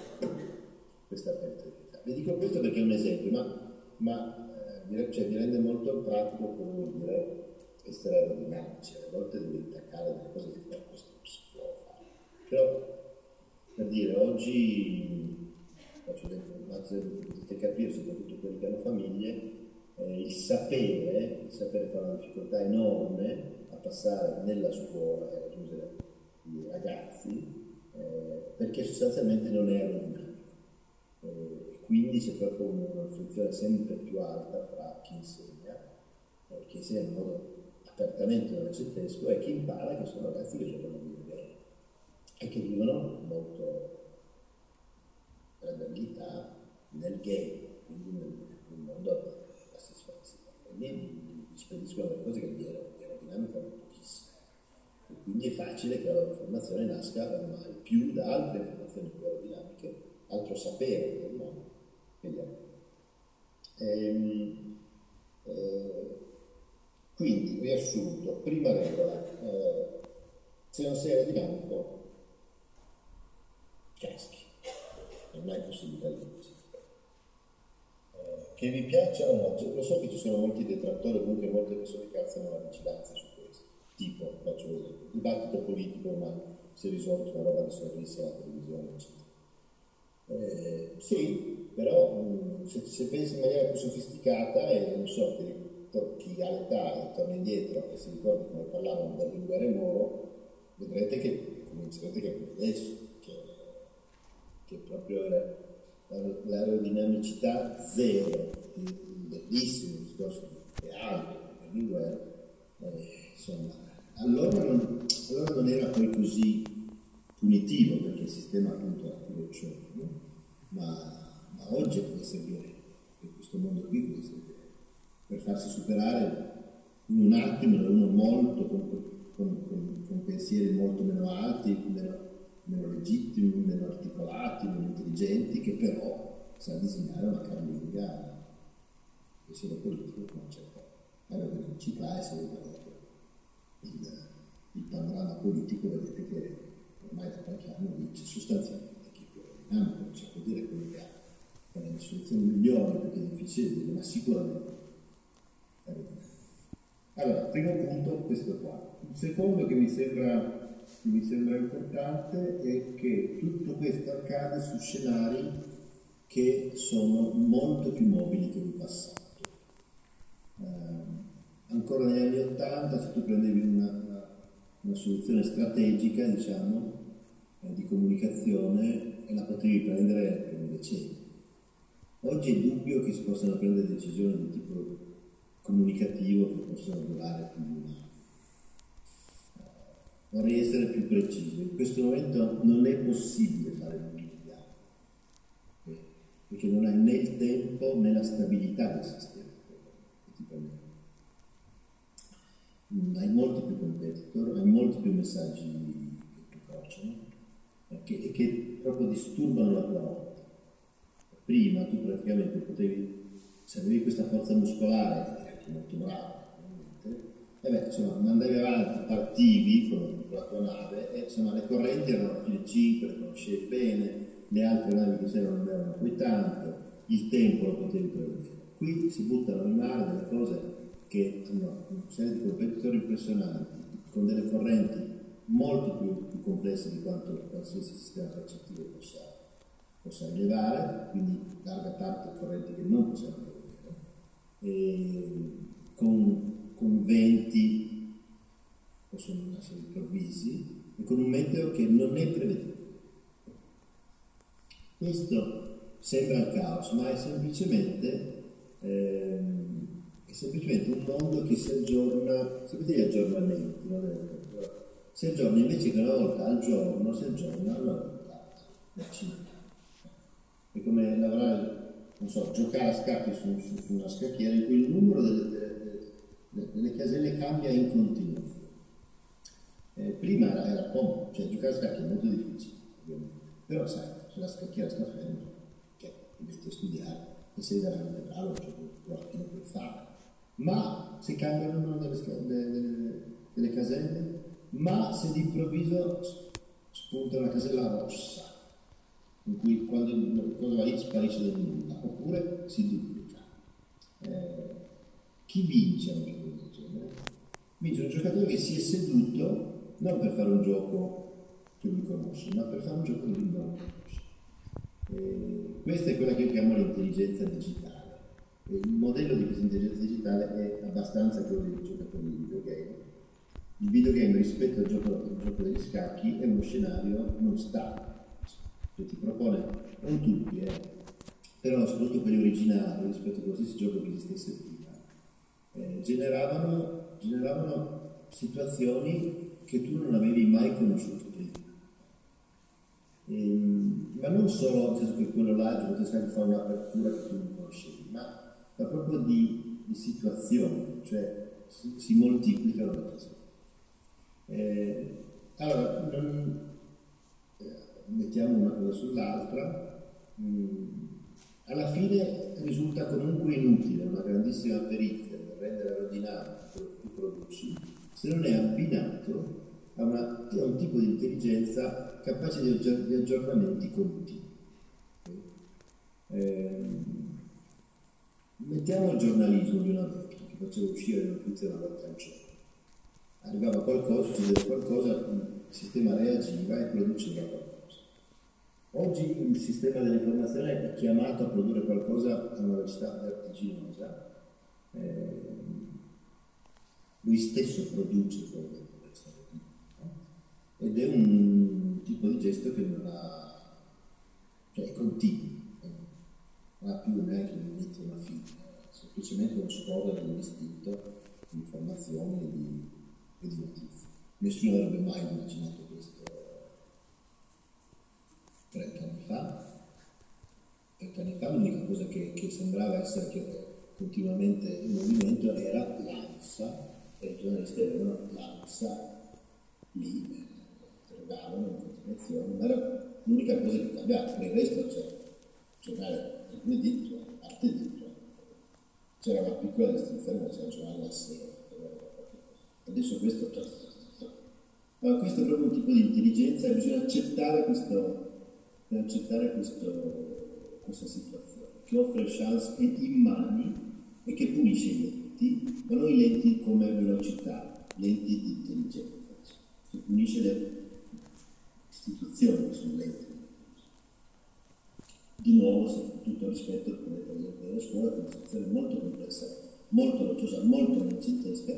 questa perdita. Vi dico questo perché è un esempio, ma, ma eh, cioè, mi rende molto pratico come vuol dire essere aerodinamici, a volte devi attaccare delle cose che per questo non si può fare. Però, per dire, oggi, faccio potete capire, soprattutto quelli che hanno famiglie, eh, il sapere, il sapere fa una difficoltà enorme passare nella scuola e raggiungere i ragazzi eh, perché sostanzialmente non è aerodinamico. Eh, quindi c'è proprio una funzione sempre più alta fra chi insegna, eh, chi insegna in modo apertamente novecentesco e chi impara, che sono ragazzi che giocano bene e che vivono molto grande nel game, quindi nel, nel mondo della soddisfazione. E lì spediscono delle cose che di aerodinamica non e quindi è facile che la loro formazione nasca ormai più da altre formazioni più aerodinamiche, altro sapere del mondo che gli altri. Ehm, eh, quindi, riassunto, prima regola, eh, se non sei aerodinamico, caschi, non hai possibilità di vincere. Eh, che vi piaccia o no, lo so che ci sono molti detrattori, comunque molte persone che alzano la vigilanza su tipo, faccio vedere, il dibattito politico ormai si è risolto una roba che sono vista alla televisione, eccetera. Eh, sì, però mm, se, se, pensi in maniera più sofisticata e non so, chi ha l'età e torna indietro e si ricorda come parlavano Berlinguer e Moro, vedrete che comincerete a capire adesso che, che proprio l'aerodinamicità zero, bellissimo il discorso di Aldo, di Berlinguer, eh, insomma, allora non, allora non, era poi così punitivo perché il sistema appunto era più veloce, no? ma, ma, oggi può servire, in questo mondo qui può servire, per farsi superare in un attimo da uno molto con, con, con, con, pensieri molto meno alti, meno, meno legittimi, meno articolati, meno intelligenti, che però sa disegnare una carlinga che sia politico con una certa aerodinamicità e se il, il panorama politico, vedete che ormai da qualche anno dice sostanzialmente chi più dinamico, non si può dire quello che ha le soluzioni migliori perché è difficile ma sicuramente è Allora, primo punto, questo qua. Il secondo che mi sembra che mi sembra importante è che tutto questo accade su scenari che sono molto più mobili che in passato. Eh, ancora negli anni Ottanta, se tu prendevi una, una, soluzione strategica, diciamo, eh, di comunicazione la potevi prendere per un decennio. Oggi è dubbio che si possano prendere decisioni di tipo comunicativo che possono durare più di un anno. Vorrei essere più preciso, in questo momento non è possibile fare un miliardo, eh, perché non hai né il tempo né la stabilità del sistema hai molti più competitor, hai molti più messaggi che tu crociano, eh, che, che proprio disturbano la tua notte. Prima tu praticamente potevi, se avevi questa forza muscolare, eri anche molto bravo, ovviamente, e beh, insomma, mandavi avanti, partivi la nave e insomma le correnti erano fine 5, le conoscevi bene, le altre navi che c'erano non erano poi tante, il tempo lo potevi prevedere. Qui si buttano in mare delle cose che hanno una serie di competitori impressionanti, con delle correnti molto più, più complesse di quanto qualsiasi sistema recettivo possa, possa rilevare, quindi larga parte correnti che non possiamo prevedere, con, con venti possono essere improvvisi e con un meteo che non è prevedibile. Questo sembra il caos, ma è semplicemente, ehm, è semplicemente un mondo che si aggiorna, sapete gli aggiornamenti, no? si aggiorna invece che una volta al giorno si aggiorna una volta al cinema. È come lavorare, non so, giocare a scacchi su, su, su una scacchiera in cui il numero delle, delle, delle caselle cambia in continuo. Eh, prima era, era comodo, cioè giocare a scacchi è molto difficile, ovviamente. però sai, se la scacchiera sta ferma, cioè, a studiare e sei veramente bravo, cioè, non puoi fare. Ma se cambia il numero delle, delle, delle caselle, ma se d'improvviso spunta una casella rossa, in cui quando cosa va lì sparisce del nulla, oppure si duplica. Eh, chi vince a un gioco del genere? Vince un giocatore che si è seduto non per fare un gioco che lui conosce, ma per fare un gioco che lui non conosce. Eh, questa è quella che io chiamo l'intelligenza digitale. E il modello di questa intelligenza digitale è abbastanza quello dei giocatori di videogame. Il videogame rispetto al gioco, al gioco degli scacchi è uno scenario non statico, cioè ti propone non tutti, eh, però soprattutto quelli originali rispetto a qualsiasi gioco che esistesse prima, eh, generavano, generavano situazioni che tu non avevi mai conosciuto prima. E, ma non solo nel che quello là ti potesse anche fare un'apertura che tu non conoscevi, ma, ma proprio di, di situazioni, cioè si, si moltiplicano le cose. Eh, allora, non, eh, mettiamo una cosa sull'altra, mm, alla fine risulta comunque inutile una grandissima perizia per rendere aerodinamico quello che tu produci se non è abbinato a, una, a un tipo di intelligenza capace di, aggior- di aggiornamenti continui. Eh, mettiamo il giornalismo di una volta, che faceva uscire le notizie una volta al giorno. Arrivava qualcosa, succedeva qualcosa, il sistema reagiva e produceva qualcosa. Oggi il sistema dell'informazione è chiamato a produrre qualcosa a una velocità vertiginosa. Eh, lui stesso produce quello ed è un tipo di gesto che non ha, cioè è continuo, non ha più neanche un inizio e una fine, è semplicemente uno sfogo dell'istinto di informazioni e di, e di notizie. Nessuno avrebbe mai immaginato questo 30 anni fa. 30 anni fa l'unica cosa che, che sembrava essere che continuamente in movimento era l'ANSA, i giornalisti avevano l'ANSA lì interrogavano in continuazione, ma era l'unica cosa che cambiava, per il resto c'era il giornale lunedì, cioè martedì, cioè, c'era una piccola distinzione, ma c'era il giornale la sera. Adesso questo, cioè, ma questo è proprio un tipo di intelligenza e bisogna accettare, questo, accettare questo, questa situazione, che offre chance in mani e che punisce i lenti, non i lenti come velocità, lenti di intelligenza, che punisce le istituzioni che sono lenti. Di nuovo, se tutto rispetto come per esempio della scuola, è un'istituzione molto complessa, molto rocciosa, molto lancitesca,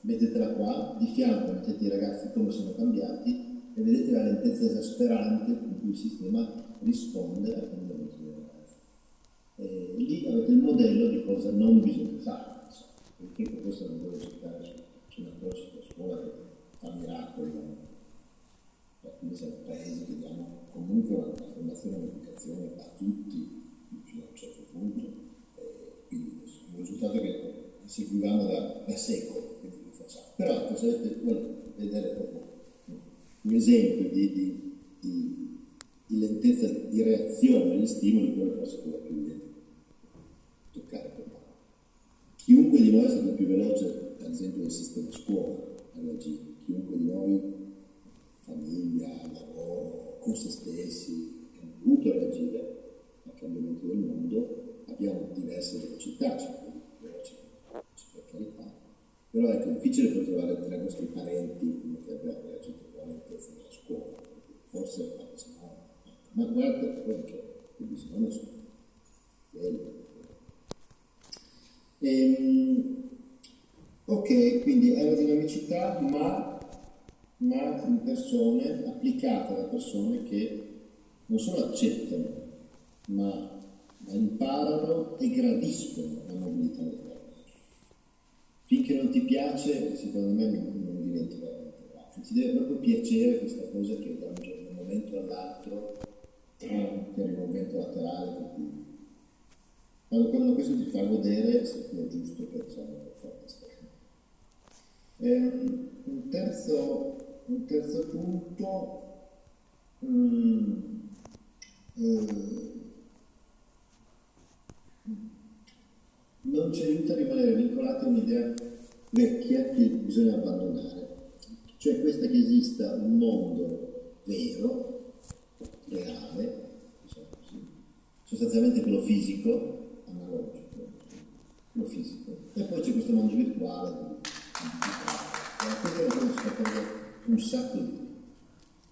mettetela qua, di fianco mettete i ragazzi come sono cambiati e vedete la lentezza esasperante con cui il sistema risponde al cambiamento dei ragazzi. E lì avete il modello di cosa non bisogna fare, perché per questo non voglio cercare su, su una corso di scuola che fa miracoli, no? quindi siamo paesi che diamo comunque una, formazione e un'educazione a tutti fino a un certo punto, eh, quindi un risultato che seguivamo da, da secoli, quindi lo facciamo. Però ecco, se volete vedere proprio un esempio di, di, di, di lentezza di reazione agli stimoli, quello forse quello più evidente. Toccare per mano. Chiunque di noi è stato più veloce, ad esempio, del sistema scuola a reagire. Chiunque di noi, famiglia, lavoro, con se stessi, ha voluto reagire al cambiamento del mondo, abbiamo diverse velocità, cioè, veloci, per carità. Però ecco, è difficile poi trovare tra i nostri parenti come che abbiamo reagito con la lentezza della scuola. Forse. Ma guardate quello che il bisogno sono quelli. Ehm, ok, quindi aerodinamicità, ma, ma in persone, applicata da persone che non solo accettano, ma, ma imparano e gradiscono la mobilità del corpo. Finché non ti piace, secondo me non, non diventi veramente bravo. Ti deve proprio piacere questa cosa che da un, momento all'altro per il movimento laterale quando, quando questo ti fa godere, se è giusto per forza ehm, un, terzo, un terzo punto mm, eh, non ci aiuta a rimanere vincolati a un'idea vecchia che bisogna abbandonare, cioè questa che esista un mondo vero, reale, diciamo così, sostanzialmente quello fisico, analogico, lo fisico. E poi c'è questo mondo virtuale. Eh, questa è una cosa sta un sacco di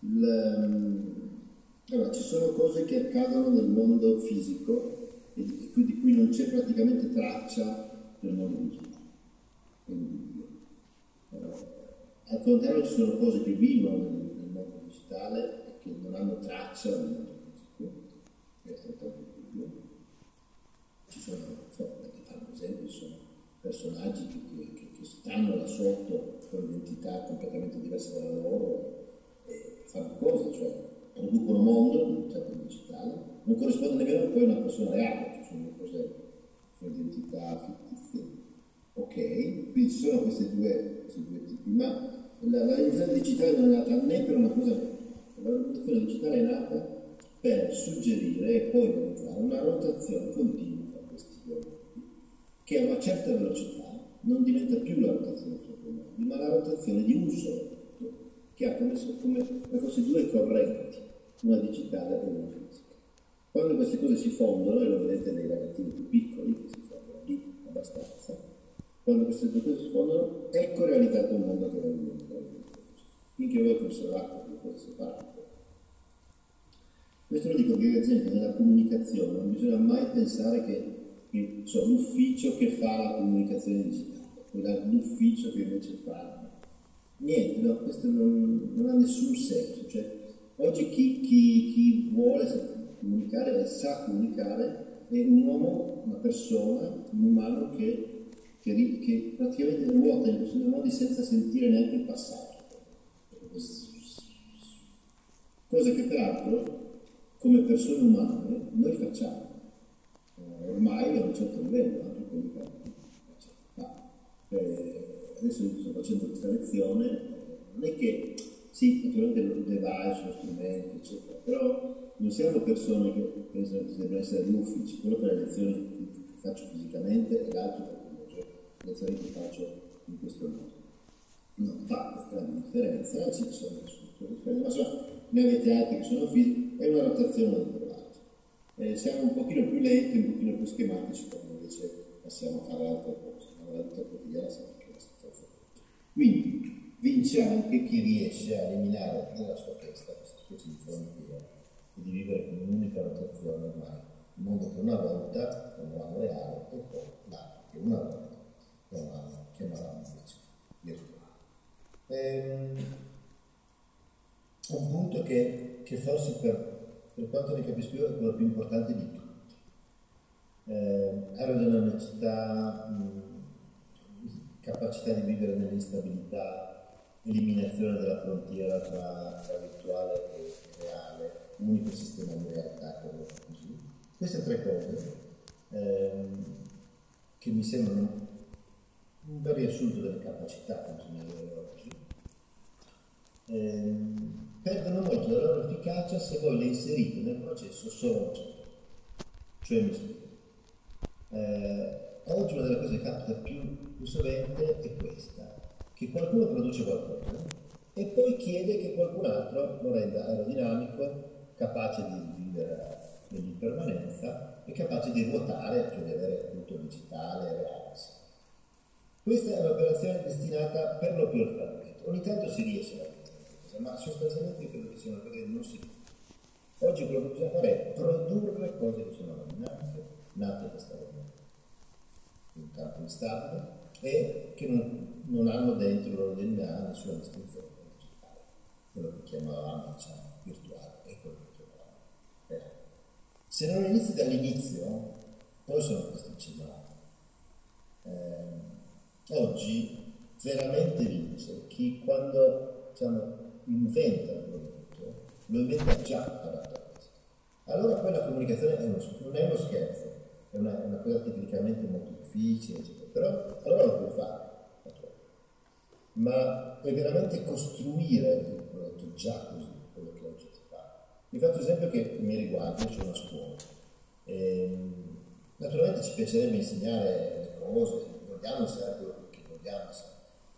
il, allora, ci sono cose che accadono nel mondo fisico e di, di cui non c'è praticamente traccia nel mondo digitale. Quindi, eh, al contrario ci sono cose che vivono nel, nel mondo digitale e che non hanno traccia nel mondo fisico, è altrettanto più ci sono, so, per fare esempio, sono personaggi che, che, che, stanno là sotto con identità completamente diverse dalla loro e fanno cose, cioè producono mondo in un certo digitale, non corrisponde nemmeno poi a una persona reale, ci sono cose, sono identità fittizie. Ok, quindi ci sono questi due, questi due tipi, ma la, rivoluzione digitale non è nata né per una cosa, la rivoluzione digitale è nata per suggerire e poi realizzare una rotazione continua che a una certa velocità non diventa più la rotazione mondi, ma la rotazione di un solo punto, che ha come, come, come fosse due correnti, una digitale e una fisica. Quando queste cose si fondono, e lo vedete nei ragazzini più piccoli, che si fondono lì abbastanza, quando queste due cose si fondono, ecco realizzato un mondo che va in Finché voi conservate le cose separate. Questo lo dico perché, ad esempio, nella comunicazione non bisogna mai pensare che cioè, l'ufficio che fa la comunicazione digitale, l'ufficio che invece fa... Niente, no, questo non, non, ha nessun senso. Cioè, oggi chi, chi, chi vuole comunicare sa comunicare è un uomo, una persona, un umano che, che, che praticamente ruota in questi modi senza sentire neanche il passaggio. Cosa che peraltro come persone umane noi facciamo ormai a un certo livello, anche quelli che ma, eh, adesso sto facendo questa lezione, non è che sì, naturalmente il device, lo strumento, eccetera, però non siamo persone che pensano che debbano essere gli uffici, quello per le lezioni che faccio fisicamente e l'altro per le lezioni che faccio in questo modo. Non fa grande differenza, sì, sono ma insomma, ne avete altri che sono fisici, è una rotazione eh, siamo un pochino più lenti, un pochino più schematici quando invece passiamo a fare altre cose, ma la vita quotidiana siamo anche la stessa Quindi vince anche chi riesce a eliminare nella sua testa questa specie di frontiera e di vivere con un'unica rotazione ormai. Il mondo che una volta è un reale e poi l'altro che una volta è un invece virtuale. Ehm, un punto che, che forse per per quanto ne capisco io è quello più importante di tutti. Eh, aerodinamicità, capacità di vivere nell'instabilità, eliminazione della frontiera tra, tra virtuale e reale, unico sistema di realtà, così. Queste tre cose eh, che mi sembrano un bel riassunto delle capacità che bisogna avere oggi. Eh, perdono molto la loro efficacia se voi le inserite nel processo solo. Cioè mi spiego. Eh, oggi una delle cose che capita più, più sovente è questa, che qualcuno produce qualcosa e poi chiede che qualcun altro lo renda aerodinamico, capace di vivere nell'impermanenza e capace di ruotare, cioè di avere tutto digitale, reale. Questa è un'operazione destinata per lo più al fallimento. Ogni tanto si riesce a cosa, ma sostanzialmente credo che sia una cosa che non si fa. Oggi quello che bisogna fare è produrre cose che sono nate, nate da stare in campo instabile e che non, non hanno dentro nessuna distinzione digitale. Quello che chiamavamo diciamo, virtuale e quello che chiamavamo reale. Se non inizi dall'inizio, poi sono cellulari. Eh, oggi veramente vince chi quando diciamo, inventa un prodotto lo inventa già adatto a questo. Allora quella comunicazione è uno, non è uno scherzo, è una, una, cosa tecnicamente molto difficile, eccetera. però allora lo puoi fare. Ma è veramente costruire il prodotto già così, quello che oggi si fa. Vi faccio esempio che mi riguarda, c'è una scuola. E, ehm, naturalmente ci piacerebbe insegnare le cose, vogliamo insegnare quello vogliamo,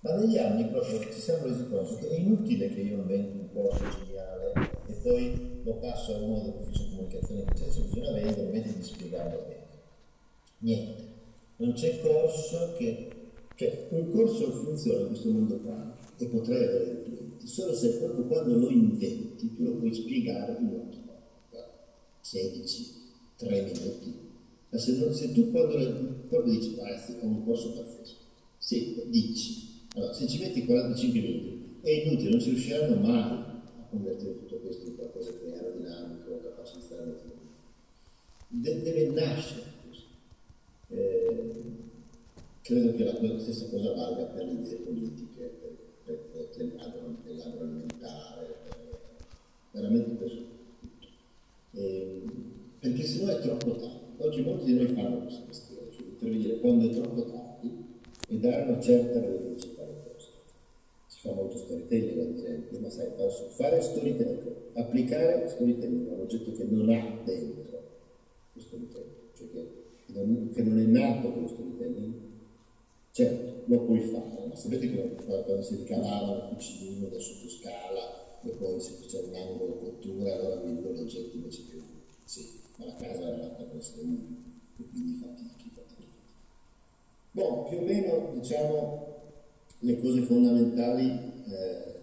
ma negli anni proprio ci siamo resi conto che è inutile che io inventi un corso geniale e poi lo passo a uno dell'ufficio comunicazione che c'è, se bisogna vendere, invece di spiegarlo bene. Niente, non c'è corso che... cioè un corso funziona in questo mondo qua e potrei avere dei clienti, solo se proprio quando lo inventi tu lo puoi spiegare in 8 ore, 16, 3 minuti. Ma se, non, se tu quando proprio dici, ragazzi, ho un corso pazzesco, se dici, se ci metti 45 minuti è inutile, non ci riusciranno mai a convertire tutto questo in qualcosa è aerodinamico, capace di stare nel tempo. De- deve nascere così. Eh, credo che la stessa cosa valga per le idee politiche, per, per, per l'agroalimentare, veramente per tutto. Eh, perché se no è troppo tardi. Oggi molti di noi fanno questo mestiere, cioè intervenire quando è troppo tardi e dare una certa velocità fa molto storytelling ad esempio, ma sai, fare storytelling, applicare storytelling a un oggetto che non ha dentro lo storytelling, cioè che non, che non è nato con lo storytelling, certo, lo puoi fare, ma sapete che quando si ricavava un cucinino da sottoscala e poi si faceva un angolo cottura, allora vedo l'oggetto invece più. Sì, ma la casa era fatta per essere una, e quindi fatichi. Boh, più o meno diciamo le cose fondamentali eh,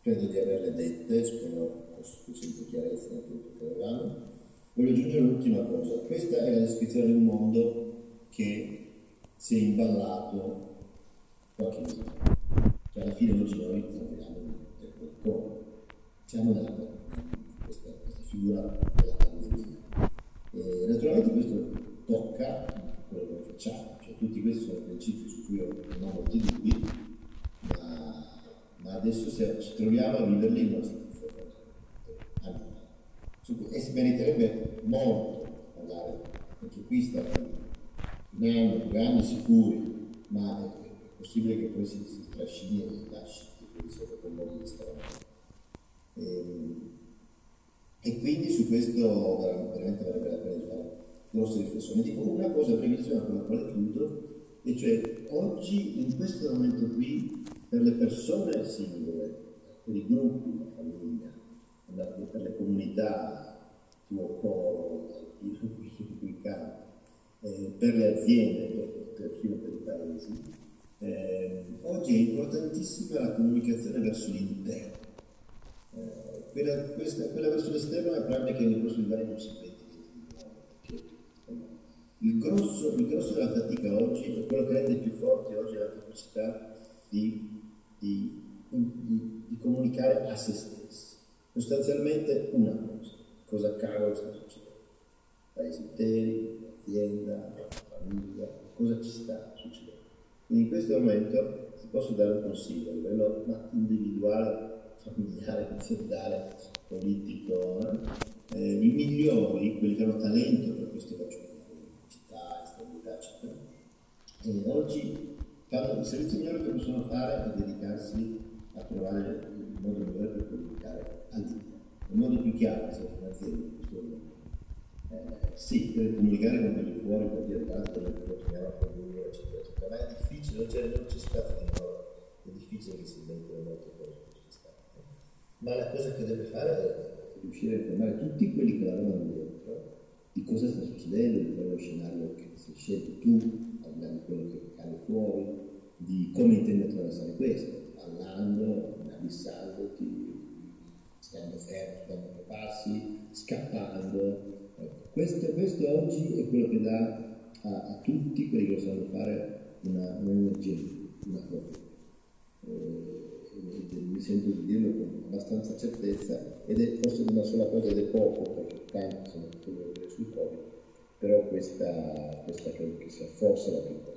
credo di averle dette, spero ho sufficiente chiarezza nel tempo che avevamo. Voglio aggiungere un'ultima cosa, questa è la descrizione di un mondo che si è imballato qualche fa. Cioè alla fine oggi noi parliamo del corpo, siamo nella questa, questa figura della pandemia. E naturalmente questo tocca quello che facciamo tutti questi sono principi su cui non ho molti dubbi, ma, ma adesso se, ci troviamo a viverli in situazione allora, e si meriterebbe molto parlare, perché qui sta un anno, due anni sicuri, ma è, è possibile che poi si, si trascini e lasci, quindi siete con modo di stare. E, e quindi su questo veramente varrebbe la pena di fare nostre riflessioni. Dico una cosa brevissima con la quale chiudo, e cioè oggi, in questo momento qui, per le persone singole, per i gruppi, la famiglia, per le comunità, tuo coro, il cui campo, eh, per le aziende, perfino per i paesi, eh, oggi è importantissima la comunicazione verso l'interno. Eh, quella, questa, quella, verso l'esterno è probabile che nei prossimi anni non si vede il grosso, il grosso, della fatica oggi, e quello che rende più forti oggi è la capacità di, di, di, di, comunicare a se stessi. Sostanzialmente una cosa, cosa cavolo sta succedendo? Paesi interi, azienda, famiglia, cosa ci sta succedendo? Quindi in questo momento ti posso dare un consiglio a livello individuale, familiare, aziendale, politico, eh? Eh, i migliori, quelli che hanno talento per questo e oggi fanno il servizio migliore che possono fare è dedicarsi a trovare il modo migliore per comunicare all'India. Il modo più chiaro, se un'azienda in questo momento, eh, sì, deve comunicare con quelli fuori, per dire tanto, noi continuiamo a produrre, eccetera, eccetera, ma è difficile, c'è, non c'è spazio di nuovo, è difficile che si inventino molte cose in questo stato. Ma la cosa che deve fare è riuscire a informare tutti quelli che lavorano dentro di cosa sta succedendo, di quello scenario che è scelto tu, al di là di quello che cade fuori, di come intendi attraversare questo, ballando, inabissandoti, stando fermo, stando due passi, scappando. Ecco, questo, questo, oggi è quello che dà a, a tutti quelli che lo sanno fare un'energia, una forza. Eh, mi sento di dirlo con abbastanza certezza ed è forse una sola cosa ed è poco perché tanto sono quello sul Covid, però questa, questa credo che sia forse la più.